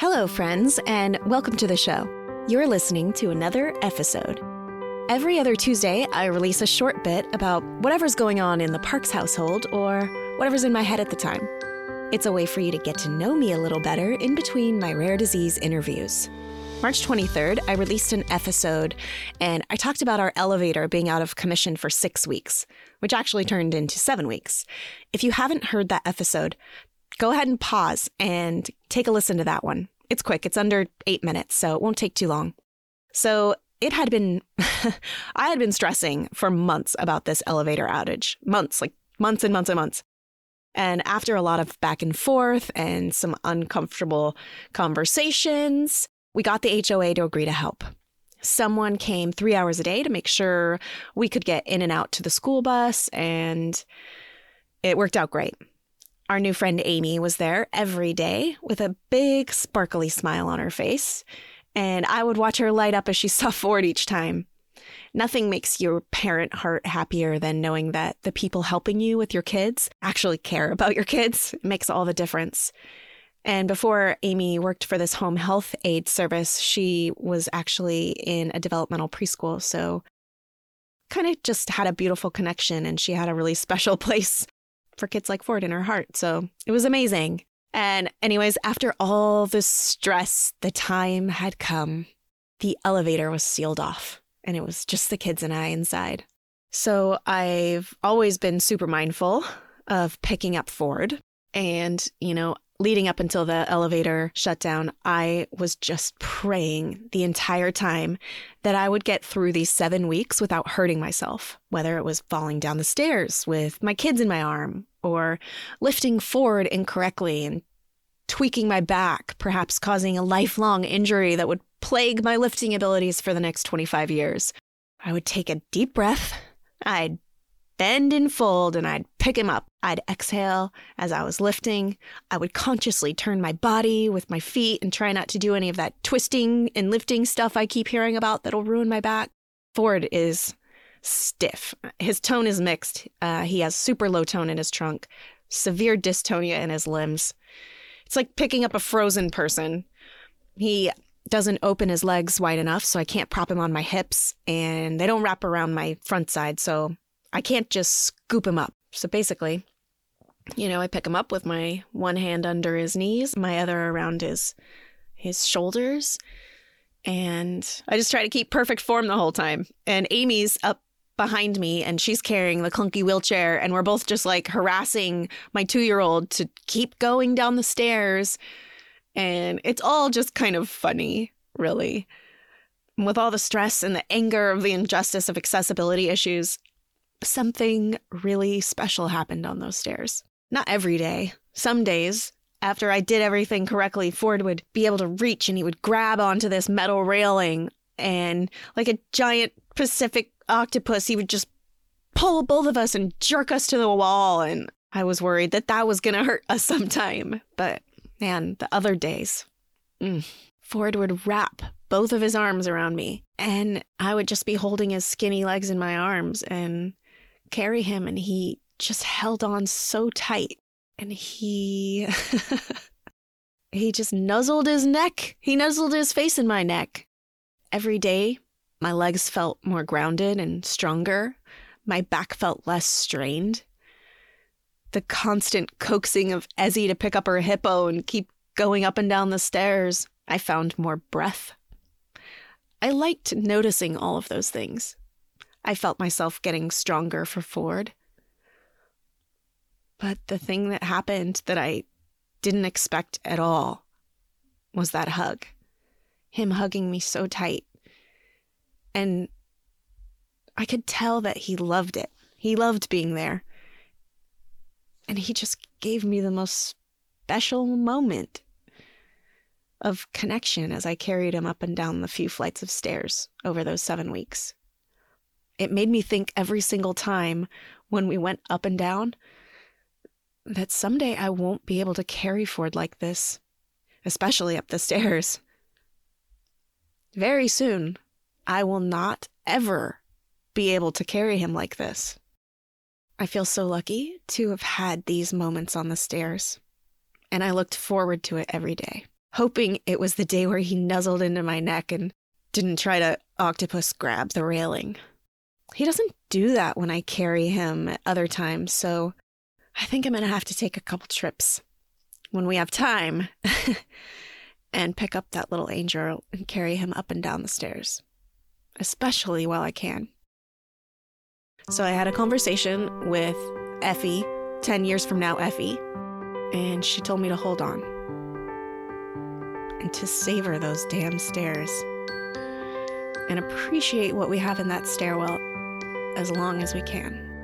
Hello, friends, and welcome to the show. You're listening to another episode. Every other Tuesday, I release a short bit about whatever's going on in the Parks household or whatever's in my head at the time. It's a way for you to get to know me a little better in between my rare disease interviews. March 23rd, I released an episode and I talked about our elevator being out of commission for six weeks, which actually turned into seven weeks. If you haven't heard that episode, go ahead and pause and take a listen to that one. It's quick, it's under eight minutes, so it won't take too long. So it had been, I had been stressing for months about this elevator outage. Months, like months and months and months. And after a lot of back and forth and some uncomfortable conversations, we got the HOA to agree to help. Someone came three hours a day to make sure we could get in and out to the school bus, and it worked out great. Our new friend Amy was there every day with a big, sparkly smile on her face, and I would watch her light up as she saw Ford each time. Nothing makes your parent heart happier than knowing that the people helping you with your kids actually care about your kids. It makes all the difference. And before Amy worked for this home health aid service, she was actually in a developmental preschool. So kind of just had a beautiful connection and she had a really special place for kids like Ford in her heart. So it was amazing. And, anyways, after all the stress, the time had come. The elevator was sealed off, and it was just the kids and I inside. So I've always been super mindful of picking up Ford. And, you know, leading up until the elevator shut down, I was just praying the entire time that I would get through these seven weeks without hurting myself, whether it was falling down the stairs with my kids in my arm or lifting Ford incorrectly and tweaking my back, perhaps causing a lifelong injury that would plague my lifting abilities for the next 25 years. I would take a deep breath. I'd bend and fold and I'd pick him up. I'd exhale as I was lifting. I would consciously turn my body with my feet and try not to do any of that twisting and lifting stuff I keep hearing about that'll ruin my back. Ford is stiff. His tone is mixed. Uh, he has super low tone in his trunk, severe dystonia in his limbs. It's like picking up a frozen person. He doesn't open his legs wide enough, so I can't prop him on my hips, and they don't wrap around my front side, so I can't just scoop him up. So basically, you know, I pick him up with my one hand under his knees, my other around his his shoulders, and I just try to keep perfect form the whole time. And Amy's up behind me and she's carrying the clunky wheelchair and we're both just like harassing my 2-year-old to keep going down the stairs. And it's all just kind of funny, really. With all the stress and the anger of the injustice of accessibility issues, something really special happened on those stairs. Not every day. Some days, after I did everything correctly, Ford would be able to reach and he would grab onto this metal railing and, like a giant Pacific octopus, he would just pull both of us and jerk us to the wall. And I was worried that that was going to hurt us sometime. But man, the other days, mm, Ford would wrap both of his arms around me, and I would just be holding his skinny legs in my arms and carry him and he just held on so tight and he he just nuzzled his neck. He nuzzled his face in my neck. Every day, my legs felt more grounded and stronger. My back felt less strained. The constant coaxing of Ezzy to pick up her hippo and keep going up and down the stairs, I found more breath. I liked noticing all of those things. I felt myself getting stronger for Ford. But the thing that happened that I didn't expect at all was that hug. Him hugging me so tight. And I could tell that he loved it. He loved being there. And he just gave me the most special moment of connection as I carried him up and down the few flights of stairs over those seven weeks it made me think every single time when we went up and down that someday I won't be able to carry Ford like this, especially up the stairs. Very soon, I will not ever be able to carry him like this. I feel so lucky to have had these moments on the stairs, and I looked forward to it every day. hoping it was the day where he nuzzled into my neck and didn't try to octopus grab the railing. He doesn't do that when I carry him at other times, so I think I'm going to have to take a couple trips when we have time and pick up that little angel and carry him up and down the stairs, especially while I can. So I had a conversation with Effie, 10 years from now, Effie, and she told me to hold on and to savor those damn stairs and appreciate what we have in that stairwell as long as we can.